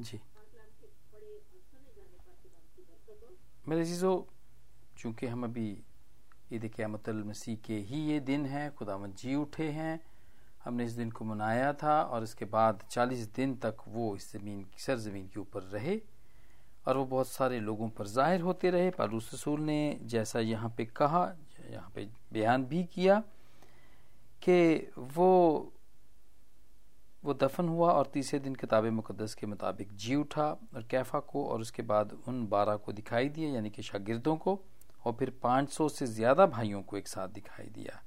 जी। मेरे चीज़ों, चूँकि हम अभी ईद क़्यामत मसीह के ही ये दिन हैं खुदावंद जी उठे हैं, हमने इस दिन को मनाया था और इसके बाद 40 दिन तक वो इस ज़मीन सरजमीन के ऊपर रहे और वो बहुत सारे लोगों पर ज़ाहिर होते रहे। पालूस रसूल ने जैसा यहाँ पे कहा, यहाँ पे बयान भी किया कि वो वो दफन हुआ और तीसरे दिन किताब मुकदस के मुताबिक जी उठा और कैफा को और उसके बाद उन बारह को दिखाई दिया यानी कि शागिर्दों को, और फिर 500 से ज़्यादा भाइयों को एक साथ दिखाई दिया,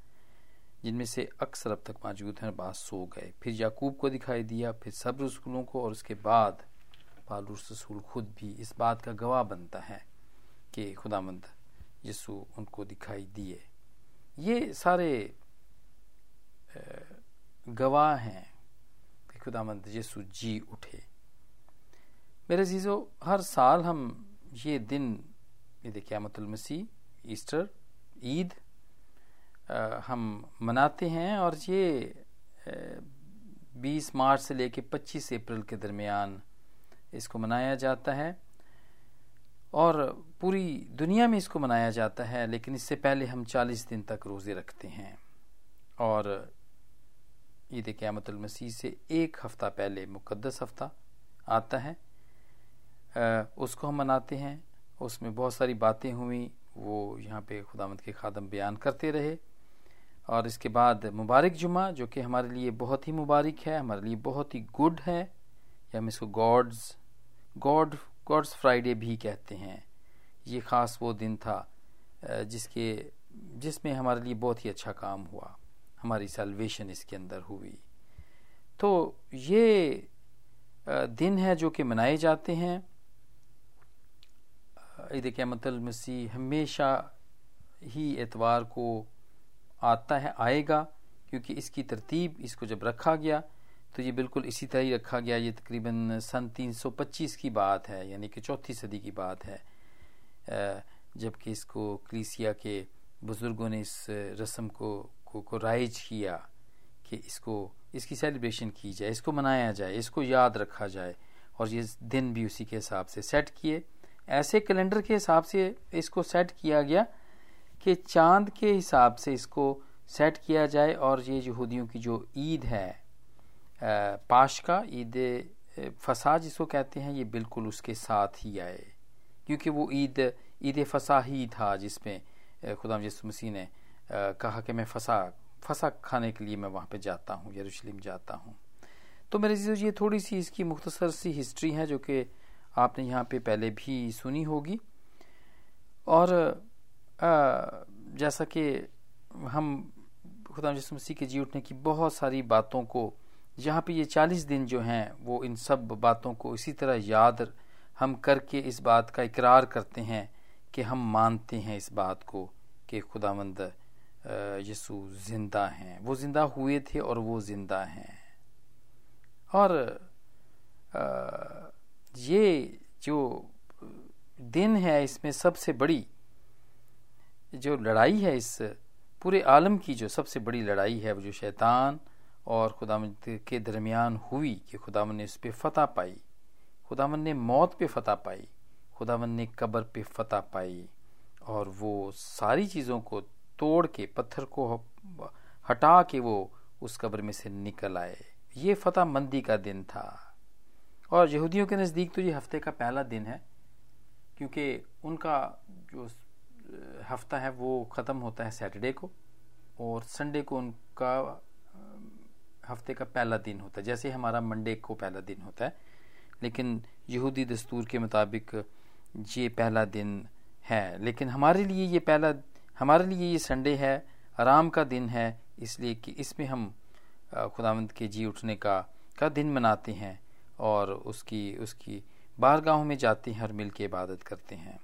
जिनमें से अक्सर अब तक मौजूद हैं बाद सो गए। फिर याकूब को दिखाई दिया, फिर सब रसूलों को और उसके बाद पालूस रसूल खुद भी इस बात का गवाह बनता है कि खुदामंद यसु उनको दिखाई दिए। ये सारे गवाह हैं। खुदामंद यसु जी उठे। मेरे जीजो हर साल हम ये दिन ईद मसीह, ईस्टर, ईद हम मनाते हैं और ये बीस मार्च से लेकर पच्चीस अप्रैल के दरमियान इसको मनाया जाता है। और पूरी दुनिया में इसको मनाया जाता है, लेकिन इससे पहले हम चालीस दिन तक रोज़े रखते हैं। और ईद क़्यामतुल मसीह से एक हफ़्ता पहले मुकद्दस हफ़्ता आता है। उसको हम मनाते हैं। उसमें बहुत सारी बातें हुई। वो यहाँ पे खुदामद के खादम बयान करते रहे। और इसके बाद मुबारक जुमा जो कि हमारे लिए बहुत ही मुबारक है, हमारे लिए बहुत ही गुड है। या हम इसको गॉड्स, गॉड, गॉड्स फ्राइडे भी कहते हैं। ये ख़ास वो दिन था जिसके, जिसमें हमारे लिए बहुत ही अच्छा काम हुआ। हमारी सेल्वेशन इसके अंदर हुई। तो ये दिन है जो कि मनाए जाते हैं। ईद क़्यामतल मसीह हमेशा ही एतवार को आता है, आएगा, क्योंकि इसकी तरतीब इसको जब रखा गया तो ये बिल्कुल इसी तरह ही रखा गया। ये तकरीबन सन 325 की बात है, यानी कि चौथी सदी की बात है। जबकि इसको क्लीसिया के बुज़ुर्गों ने इस रस्म को को, को राइज किया कि इसको इसकी सेलिब्रेशन की जाए इसको मनाया जाए इसको याद रखा जाए और ये दिन भी उसी के हिसाब से सेट किए। ऐसे कैलेंडर के हिसाब से इसको सेट किया गया कि चाँद के हिसाब से इसको सेट किया जाए और ये यहूदियों की जो ईद है पाश का ईद फसा जिसको कहते हैं ये बिल्कुल उसके साथ ही आए। क्योंकि वो ईद ईद फसा ही था जिसमें खुदा मसीह ने कहा कि मैं फसा फसा खाने के लिए मैं वहाँ पे जाता हूँ यरूशलेम जाता हूँ। तो मेरे जीजो ये थोड़ी सी इसकी मुख्तसर सी हिस्ट्री है जो कि आपने यहाँ पे पहले भी सुनी होगी। और आ, जैसा कि हम खुदा मसीह के जी उठने की बहुत सारी बातों को यहाँ पे ये चालीस दिन जो हैं वो इन सब बातों को इसी तरह याद हम करके इस बात का इकरार करते हैं कि हम मानते हैं इस बात को कि खुदा खुदावंद यसु ज़िंदा हैं। वो ज़िंदा हुए थे और वो ज़िंदा हैं। और ये जो दिन है इसमें सबसे बड़ी, जो लड़ाई है इस पूरे आलम की, जो सबसे बड़ी लड़ाई है, वो जो शैतान और खुदाम के दरमियान हुई कि खुदावन ने उस पर फतह पाई। खुदावन ने मौत पे फतह पाई। खुदावन ने कब्र पे फतह पाई। और वो सारी चीज़ों को तोड़ के, पत्थर को हटा के वो उस कब्र में से निकल आए। ये फतह मंदी का दिन था। और यहूदियों के नज़दीक तो ये हफ़्ते का पहला दिन है, क्योंकि उनका जो हफ़्ता है वो ख़त्म होता है सैटरडे को, और संडे को उनका हफ़्ते का पहला दिन होता है। जैसे हमारा मंडे को पहला दिन होता है, लेकिन यहूदी दस्तूर के मुताबिक ये पहला दिन है। लेकिन हमारे लिए ये पहला हमारे लिए ये संडे है, आराम का दिन है, इसलिए कि इसमें हम खुदावंद के जी उठने का का दिन मनाते हैं और उसकी उसकी बारगाहों में जाते हैं और मिल के इबादत करते हैं।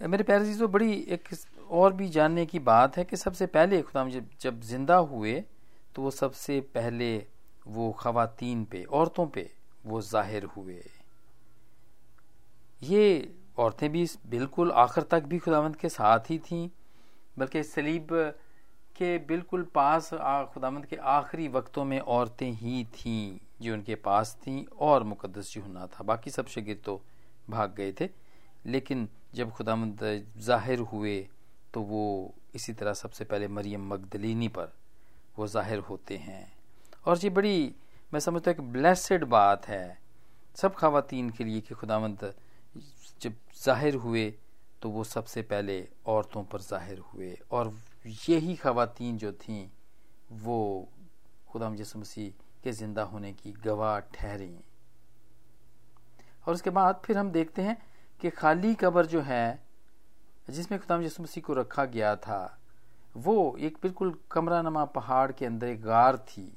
मेरे प्यारे तो बड़ी एक और भी जानने की बात है कि सबसे पहले खुदा जब जब ज़िंदा हुए तो वो सबसे पहले वो खातन पे, औरतों पे वो ज़ाहिर हुए। ये औरतें भी बिल्कुल आखिर तक भी खुदावंद के साथ ही थीं, बल्कि सलीब के बिल्कुल पास खुदावंद के आखिरी वक्तों में औरतें ही थीं जो उनके पास थीं और मुकदस यूहन्ना था। बाकी सब शगिर तो भाग गए थे, लेकिन जब खुदामंद ज़ाहिर हुए तो वो इसी तरह सबसे पहले मरियम मगदलिनी पर वो ज़ाहिर होते हैं। और ये बड़ी, मैं समझता हूँ कि ब्लेसड बात है सब खातन के लिए कि खुदामंद जब ज़ाहिर हुए तो वो सबसे पहले औरतों पर ज़ाहिर हुए। और यही खातन जो थीं, वो खुदाम यसु मसीह के ज़िंदा होने की गवाह ठहरी। और उसके बाद फिर हम देखते हैं कि खाली कब्र जो है, जिसमें खुदाम यसु मसीह को रखा गया था, वो एक बिल्कुल कमरा नमा पहाड़ के अंदर एक गार थी।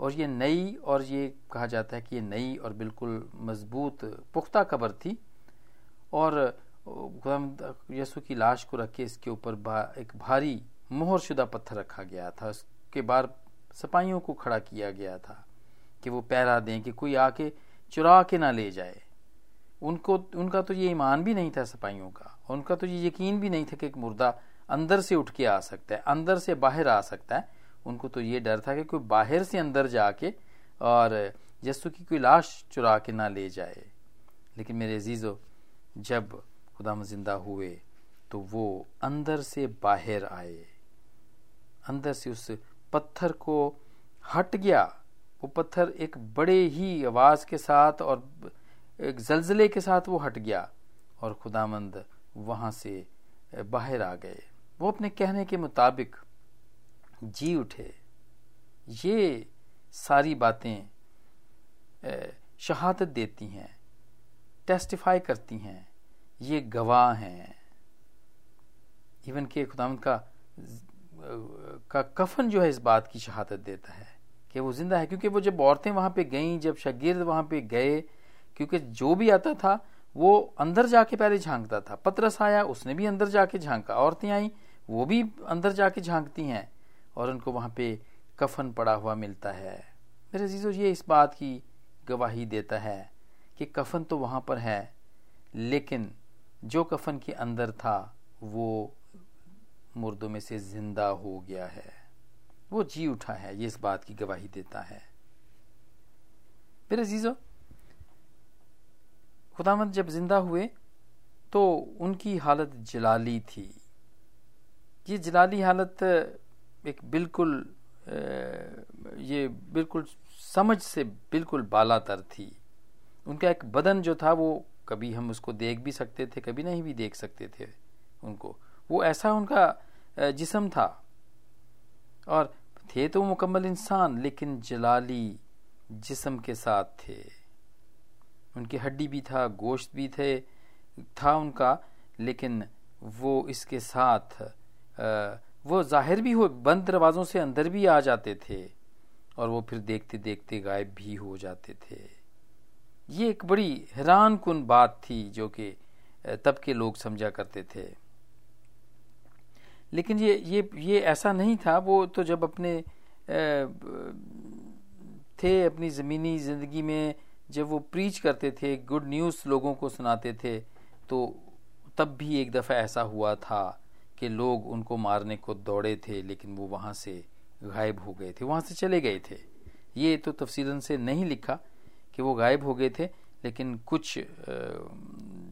और ये नई, और ये कहा जाता है कि ये नई और बिल्कुल मज़बूत, पुख्ता कब्र थी। और यसु की लाश को रख के इसके ऊपर एक भारी मोहर शुदा पत्थर रखा गया था। उसके बाद सिपाहियों को खड़ा किया गया था कि वो पहरा दें कि कोई आके चुरा के ना ले जाए। उनको, उनका तो ये ईमान भी नहीं था सिपाहियों का उनका तो ये यकीन भी नहीं था कि एक मुर्दा अंदर से उठ के आ सकता है, अंदर से बाहर आ सकता है। उनको तो ये डर था कि कोई बाहर से अंदर जाके और यस्सु की कोई लाश चुरा के ना ले जाए। लेकिन मेरे अजीज़ो जब खुदा ज़िंदा हुए तो वो अंदर से बाहर आए। अंदर से उस पत्थर को हट गया। वो पत्थर एक बड़े ही आवाज़ के साथ और एक जलजले के साथ वो हट गया और खुदामंद वहाँ से बाहर आ गए। वो अपने कहने के मुताबिक जी उठे। ये सारी बातें शहादत देती हैं। टेस्टिफाई करती हैं, ये गवाह हैं। इवन के खुदाम का का कफन जो है इस बात की शहादत देता है कि वो ज़िंदा है, क्योंकि वो जब औरतें वहाँ पे गईं, जब शगिर्द वहाँ पे गए, क्योंकि जो भी आता था, वो अंदर जाके पहले झांकता था। पत्रस आया, उसने भी अंदर जाके झांका। औरतें आई, वो भी अंदर जाके झांकती हैं और उनको वहाँ पे कफन पड़ा हुआ मिलता है। मेरे जीजो ये इस बात की गवाही देता है कि कफन तो वहाँ पर है, लेकिन जो कफन के अंदर था, वो मुर्दों में से ज़िंदा हो गया है। वो जी उठा है, ये इस बात की गवाही देता है। मेरे जीजो खुदामंद जब ज़िंदा हुए तो उनकी हालत जलाली थी। ये जलाली हालत एक बिल्कुल ये बिल्कुल समझ से बिल्कुल बालातर थी। उनका एक बदन जो था, वो कभी हम उसको देख भी सकते थे, कभी नहीं भी देख सकते थे उनको। वो ऐसा उनका जिसम था। और थे तो मुकम्मल इंसान, लेकिन जलाली जिसम के साथ थे। उनकी हड्डी भी था, गोश्त भी थे, था उनका, लेकिन वो इसके साथ वो ज़ाहिर भी हो, बंद दरवाजों से अंदर भी आ जाते थे, और वो फिर देखते देखते गायब भी हो जाते थे। ये एक बड़ी हैरान कन बात थी जो कि तब के लोग समझा करते थे। लेकिन ये ये ये ऐसा नहीं था। वो तो जब अपने थे अपनी ज़मीनी ज़िंदगी में, जब वो प्रीच करते थे, गुड न्यूज़ लोगों को सुनाते थे तो तब भी एक दफ़ा ऐसा हुआ था कि लोग उनको मारने को दौड़े थे, लेकिन वो वहाँ से गायब हो गए थे, वहाँ से चले गए थे। ये तो तफसीलन से नहीं लिखा कि वो गायब हो गए थे लेकिन कुछ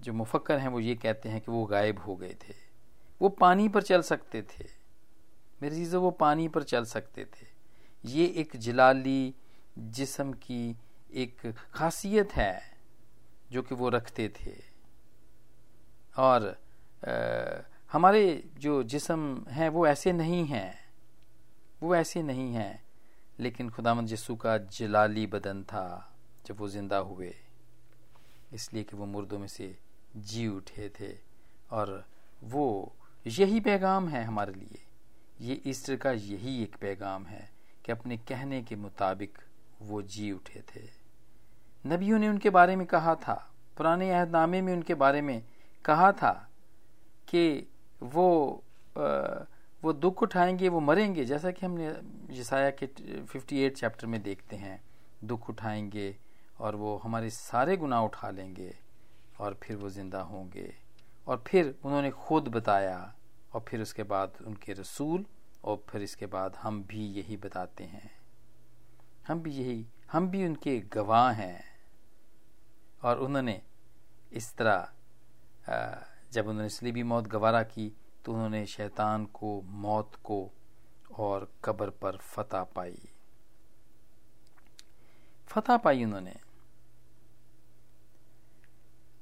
जो मुफक्र हैं वो ये कहते हैं कि वो गायब हो गए थे। वो पानी पर चल सकते थे। मेरे चीज़ों वो पानी पर चल सकते थे। ये एक जलाली जिसम की एक खासियत है जो कि वो रखते थे। और आ, हमारे जो जिसम हैं वो ऐसे नहीं हैं। वो ऐसे नहीं हैं। लेकिन खुदामद यसू का जलाली बदन था। जब वो ज़िंदा हुए इसलिए कि वो मुर्दों में से जी उठे थे। और वो यही पैगाम है हमारे लिए। ये ईस्टर का यही एक पैगाम है कि अपने कहने के मुताबिक वो जी उठे थे। नबियों ने उनके बारे में कहा था पुराने अहदनामे में उनके बारे में कहा था कि वो आ, वो दुख उठाएँगे वो मरेंगे। जैसा कि हमने जसाया के 58 चैप्टर में देखते हैं दुख उठाएँगे और वो हमारे सारे गुनाह उठा लेंगे और फिर वो ज़िंदा होंगे। और फिर उन्होंने खुद बताया और फिर उसके बाद उनके रसूल और फिर इसके बाद हम भी यही बताते हैं। हम भी यही, हम भी उनके गवाह हैं। और उन्होंने इस तरह जब उन्होंने इसलिए भी मौत गवारा की तो उन्होंने शैतान को, मौत को और कब्र पर फतह पाई। फतह पाई उन्होंने।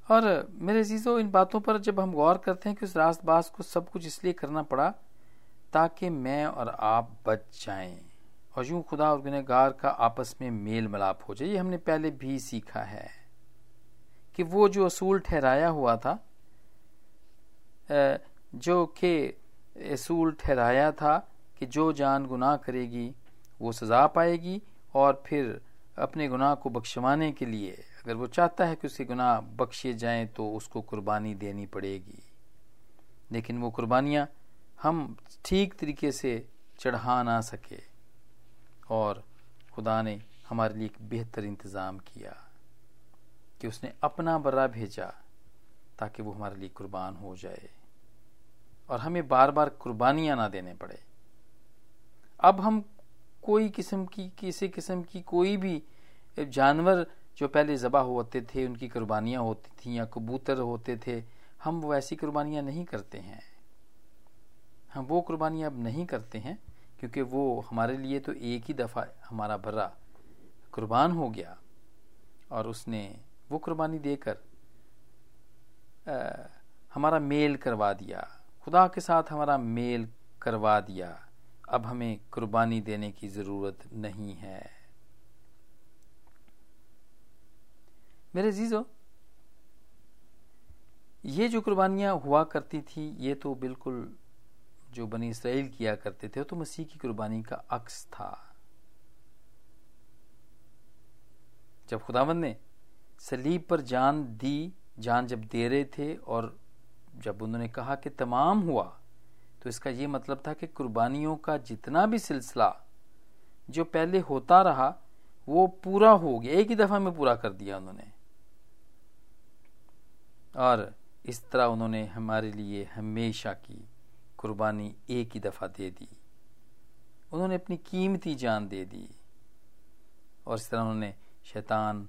और मेरे चीज़ों इन बातों पर जब हम गौर करते हैं कि उस रास्तबाज को सब कुछ इसलिए करना पड़ा ताकि मैं और आप बच जाएँ और यूँ खुदा और गुनहगार का आपस में मेल मिलाप हो जाए। ये हमने पहले भी सीखा है कि वो जो असूल ठहराया हुआ था जो कि असूल ठहराया था कि जो जान गुनाह करेगी, वो सज़ा पाएगी और फिर अपने गुनाह को बख्शवाने के लिए अगर वो चाहता है कि उसके गुनाह बख्शे जाएँ तो उसको कुर्बानी देनी पड़ेगी। लेकिन वो कुर्बानियाँ हम ठीक तरीके से चढ़ा ना सके। और खुदा ने हमारे लिए एक बेहतर इंतज़ाम किया कि उसने अपना बर्रा भेजा ताकि वो हमारे लिए कुर्बान हो जाए। और हमें बार बार कुर्बानियाँ ना देने पड़े। अब हम कोई किस्म की, किसी किस्म की कोई भी जानवर जो पहले ज़बा होते थे, उनकी कुर्बानियाँ होती थी या कबूतर होते थे, हम वो ऐसी कुर्बानियाँ नहीं करते हैं। हम वो कुर्बानियाँ अब नहीं करते हैं, क्योंकि वो हमारे लिए तो एक ही दफ़ा हमारा बर्रा कुर्बान हो गया। और उसने वो कुर्बानी देकर हमारा मेल करवा दिया। खुदा के साथ हमारा मेल करवा दिया। अब हमें कुर्बानी देने की ज़रूरत नहीं है। मेरे जीजो, ये जो कुर्बानियाँ हुआ करती थी, ये तो बिल्कुल जो बनी इसराइल किया करते थे तो मसीह की कुर्बानी का अक्स था। जब खुदावन ने सलीब पर जान दी, जान जब दे रहे थे और जब उन्होंने कहा कि तमाम हुआ तो इसका यह मतलब था कि कुर्बानियों का जितना भी सिलसिला जो पहले होता रहा, वो पूरा हो गया। एक ही दफ़ा में पूरा कर दिया उन्होंने। और इस तरह उन्होंने हमारे लिए हमेशा की कुर्बानी एक ही दफ़ा दे दी। उन्होंने अपनी कीमती जान दे दी और इस तरह उन्होंने शैतान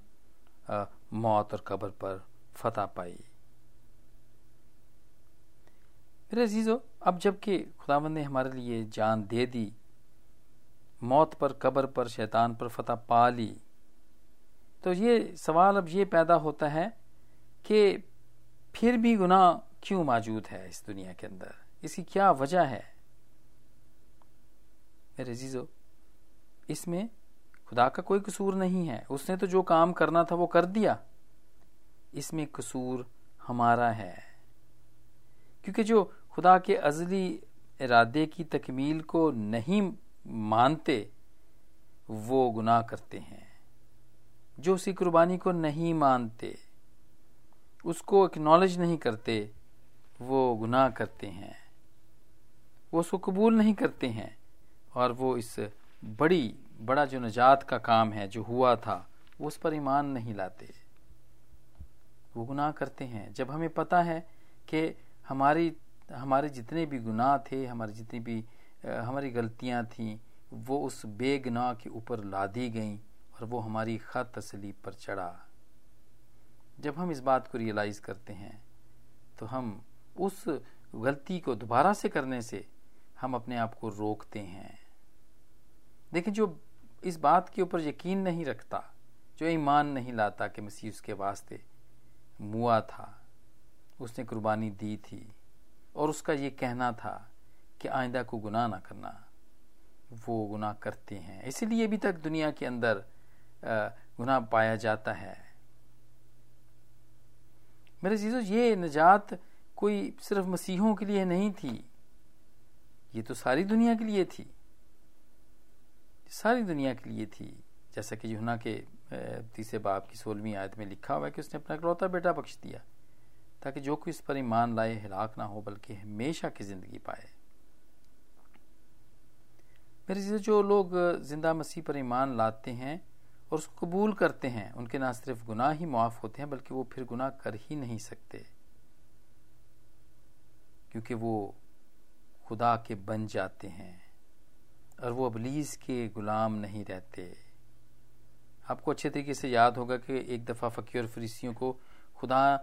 मौत और कब्र पर फतह पाई। मेरे अजीजो, अब जबकि खुदावंद ने हमारे लिए जान दे दी, मौत पर, कब्र पर, शैतान पर फतह पा ली तो ये सवाल अब ये पैदा होता है कि फिर भी गुनाह क्यों मौजूद है इस दुनिया के अंदर? इसकी क्या वजह है? मेरे जीजो इसमें खुदा का कोई कसूर नहीं है। उसने तो जो काम करना था वो कर दिया। इसमें कसूर हमारा है। क्योंकि जो खुदा के अजली इरादे की तकमील को नहीं मानते, वो गुनाह करते हैं। जो उसी कुर्बानी को नहीं मानते उसको एक्नॉलेज नहीं करते, वो गुनाह करते हैं। वो उसको कबूल नहीं करते हैं। और वो इस बड़ी, बड़ा जो नजात का काम है, जो हुआ था, वो उस पर ईमान नहीं लाते। वो गुनाह करते हैं। जब हमें पता है कि हमारी, हमारे जितने भी गुनाह थे, हमारी जितनी भी हमारी गलतियाँ थीं, वो उस बेगनाह के ऊपर लादी गईं और वो हमारी ख़त तसलीब पर चढ़ा। जब हम इस बात को रियलाइज़ करते हैं तो हम उस गलती को दोबारा से करने से हम अपने आप को रोकते हैं। लेकिन जो इस बात के ऊपर यकीन नहीं रखता, जो ईमान नहीं लाता कि मसीह उसके वास्ते मुआ था, उसने कुर्बानी दी थी, और उसका ये कहना था कि आइंदा को गुनाह ना करना, वो गुनाह करते हैं। इसीलिए अभी तक दुनिया के अंदर गुनाह पाया जाता है। मेरे चीज़ों ये निजात कोई सिर्फ़ मसीहों के लिए नहीं थी। ये तो सारी दुनिया के लिए थी। सारी दुनिया के लिए थी। जैसा कि यूना के तीसरे बाप की सोलहवीं आयत में लिखा हुआ है कि उसने अपना इकलौता बेटा बख्श दिया, ताकि जो कोई इस पर ईमान लाए, हिलाक ना हो, बल्कि हमेशा की ज़िंदगी पाए। मेरे जो लोग ज़िंदा मसीह पर ईमान लाते हैं और उसको कबूल करते हैं। उनके ना सिर्फ़ गुनाह ही मुआफ होते हैं, बल्कि वो फिर गुनाह कर ही नहीं सकते। क्योंकि वो खुदा के बन जाते हैं और वो अबलीस के गुलाम नहीं रहते। आपको अच्छे तरीके से याद होगा कि एक दफ़ा फ़कीर फरीसियों को खुदा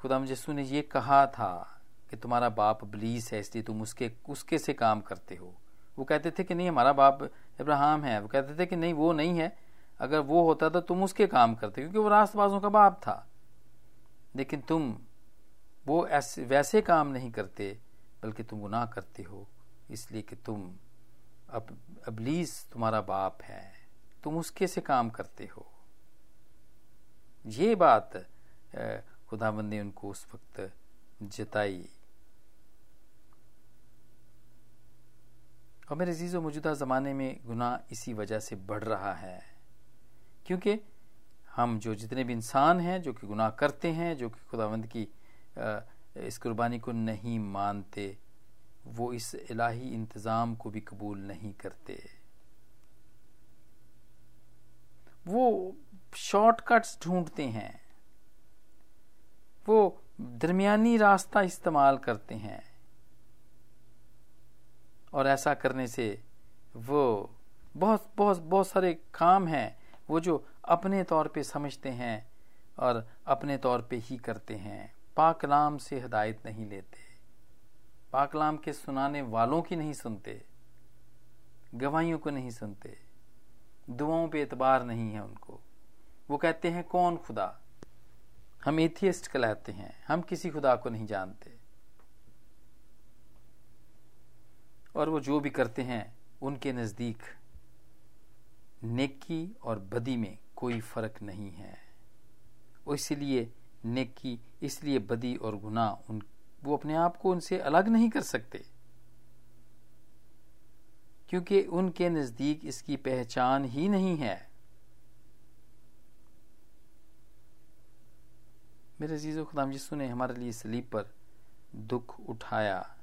खुदा मुजस्सू ने ये कहा था कि तुम्हारा बाप अबलीस है, इसलिए तुम उसके उसके से काम करते हो। वो कहते थे कि नहीं, हमारा बाप इब्राहिम है। वो कहते थे कि नहीं, वो नहीं है। अगर वो होता तो तुम उसके काम करते, क्योंकि वो रास्तबाजों का बाप था। लेकिन तुम वो ऐसे, वैसे काम नहीं करते, बल्कि तुम गुनाह करते हो। इसलिए कि तुम अब अबलीस तुम्हारा बाप है। तुम उसके से काम करते हो। ये बात खुदाबंद ने उनको उस वक्त जताई। और मेरे जीजो मौजूदा ज़माने में गुनाह इसी वजह से बढ़ रहा है। क्योंकि हम जो जितने भी इंसान हैं, जो कि गुनाह करते हैं, जो कि खुदावंद की इस कुर्बानी को नहीं मानते, वो इस इलाही इंतज़ाम को भी कबूल नहीं करते। वो शॉर्टकट्स ढूंढते हैं। वो दरमियानी रास्ता इस्तेमाल करते हैं। और ऐसा करने से वो बहुत बहुत बहुत सारे काम हैं। वो जो अपने तौर पे समझते हैं और अपने तौर पे ही करते हैं। पाकलाम से हदायत नहीं लेते। पाकलाम के सुनाने वालों की नहीं सुनते। गवाहियों को नहीं सुनते। दुआओं पे एतबार नहीं है उनको। वो कहते हैं, कौन खुदा? हम एथियस्ट कहलाते हैं। हम किसी खुदा को नहीं जानते। और वो जो भी करते हैं, उनके नज़दीक नेकी और बदी में कोई फ़र्क नहीं है। इसलिए नेकी, इसलिए बदी और गुनाह उन, वो अपने आप को उनसे अलग नहीं कर सकते। क्योंकि उनके नज़दीक इसकी पहचान ही नहीं है। मेरे जीजो खुदाम जिसु ने हमारे लिए सलीब पर दुख उठाया।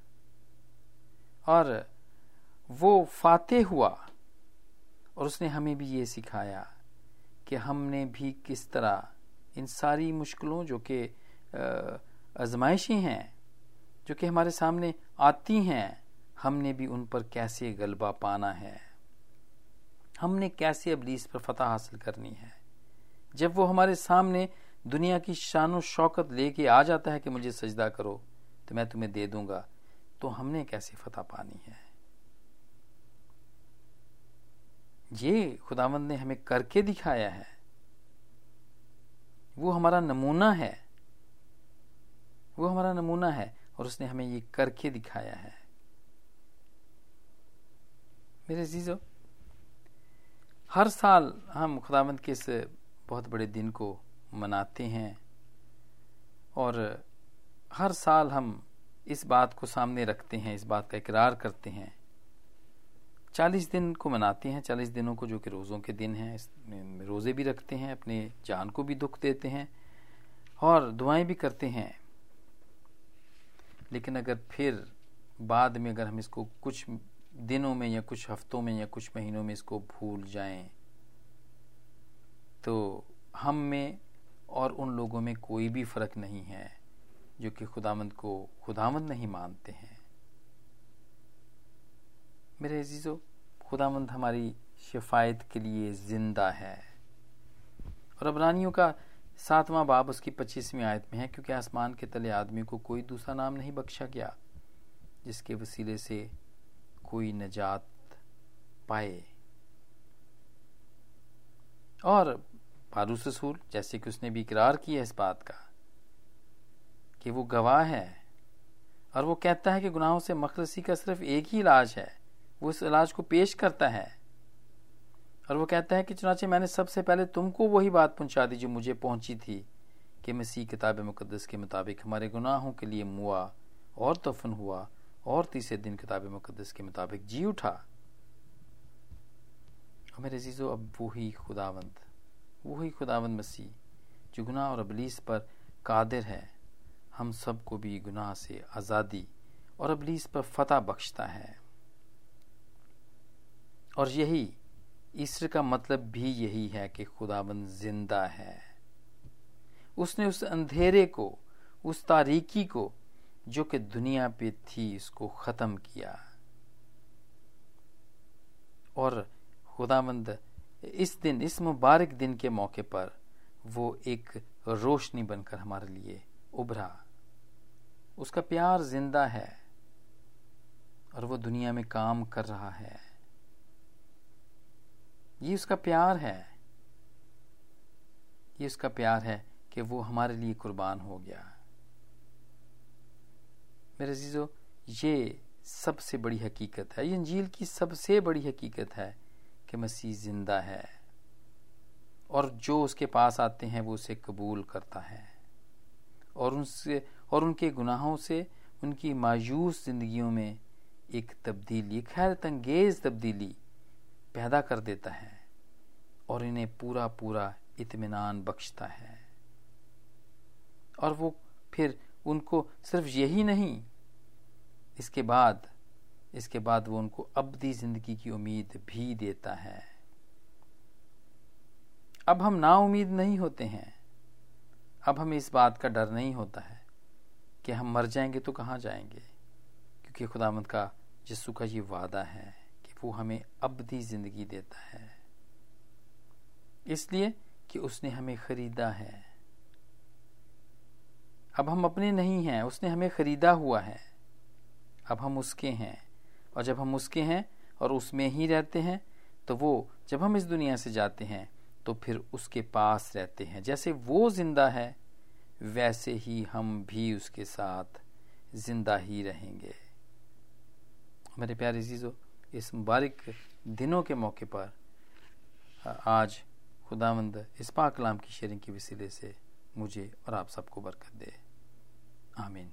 और वो फाते हुआ और उसने हमें भी ये सिखाया कि हमने भी किस तरह इन सारी मुश्किलों जो कि आजमाइशें हैं, जो कि हमारे सामने आती हैं, हमने भी उन पर कैसे गलबा पाना है? हमने कैसे अबलीस पर फतह हासिल करनी है? जब वो हमारे सामने दुनिया की शान शौकत लेके आ जाता है कि मुझे सजदा करो तो मैं तुम्हें दे दूँगा तो हमने कैसे फतह पानी है? ये खुदावंद ने हमें करके दिखाया है। वो हमारा नमूना है। वो हमारा नमूना है और उसने हमें ये करके दिखाया है। मेरे जीजो हर साल हम खुदावंद के इस बहुत बड़े दिन को मनाते हैं और हर साल हम इस बात को सामने रखते हैं, इस बात का इकरार करते हैं चालीस दिन को मनाते हैं, चालीस दिनों को जो कि रोज़ों के दिन हैं रोज़े भी रखते हैं, अपने जान को भी दुख देते हैं और दुआएँ भी करते हैं। लेकिन अगर फिर बाद में अगर हम इसको कुछ दिनों में या कुछ हफ्तों में या कुछ महीनों में इसको भूल जाएँ तो हम में और उन लोगों में कोई भी फ़र्क नहीं है जो कि खुदामंद को खुदामंद नहीं मानते हैं। मेरे अजीज़ो खुदामंद हमारी शिफायत के लिए ज़िंदा है। और अबरानियों का सातवां बाब उसकी पच्चीसवीं आयत में है, क्योंकि आसमान के तले आदमी को कोई दूसरा नाम नहीं बख्शा गया, जिसके वसीले से कोई नजात पाए। और पारूस रसूल, जैसे कि उसने भी इकरार किया इस बात का, कि वो गवाह है, और वो कहता है कि गुनाहों से मखलसी का सिर्फ़ एक ही इलाज है वो इस इलाज को पेश करता है। और वो कहता है कि चुनाचे मैंने सबसे पहले तुमको वही बात पहुँचा दी जो मुझे पहुँची थी, कि मसीह किताब मुकदस के मुताबिक हमारे गुनाहों के लिए मुआ, और तफन हुआ, और तीसरे दिन किताब मुकदस के मुताबिक जी उठा। और मेरे जीजो अब वही खुदावंद वही खुदावंद मसीह, जो गुनाह और अबलीस पर कादिर है, हम सबको भी गुनाह से आज़ादी और अबलीस पर फतह बख्शता है। और यही ईश्वर का मतलब भी यही है कि खुदाबंद ज़िंदा है। उसने उस अंधेरे को, उस तारीकी को, जो कि दुनिया पे थी इसको खत्म किया। और खुदाबंद इस दिन, इस मुबारक दिन के मौके पर वो एक रोशनी बनकर हमारे लिए उभरा। उसका प्यार ज़िंदा है और वो दुनिया में काम कर रहा है। ये उसका प्यार है। ये उसका प्यार है कि वो हमारे लिए कुर्बान हो गया। मेरे जीजो ये सबसे बड़ी हकीकत है, ये अंजील की सबसे बड़ी हकीकत है कि मसीह ज़िंदा है और जो उसके पास आते हैं वो उसे कबूल करता है और उनसे, और उनके गुनाहों से, उनकी मायूस जिंदगियों में एक तब्दीली खैरत अंगेज तब्दीली पैदा कर देता है और इन्हें पूरा पूरा इत्मीनान बख्शता है। और वो फिर उनको सिर्फ़ यही नहीं, इसके बाद इसके बाद वो उनको अबदी ज़िंदगी की उम्मीद भी देता है। अब हम ना उम्मीद नहीं होते हैं। अब हमें इस बात का डर नहीं होता है कि हम मर जाएँगे तो कहाँ जाएँगे? क्योंकि खुदामद का यस्सु का ये वादा है। वो हमें अबदी ज़िंदगी देता है। इसलिए कि उसने हमें खरीदा है। अब हम अपने नहीं हैं, उसने हमें खरीदा हुआ है। अब हम उसके हैं। और जब हम उसके हैं और उसमें ही रहते हैं तो वो जब हम इस दुनिया से जाते हैं तो फिर उसके पास रहते हैं। जैसे वो ज़िंदा है, वैसे ही हम भी उसके साथ ज़िंदा ही रहेंगे। मेरे प्यारे चीज़ों इस मुबारक दिनों के मौके पर आज खुदावंद इस पाकलाम की शेयरिंग के वसीले से मुझे और आप सबको बरकत दे। आमीन।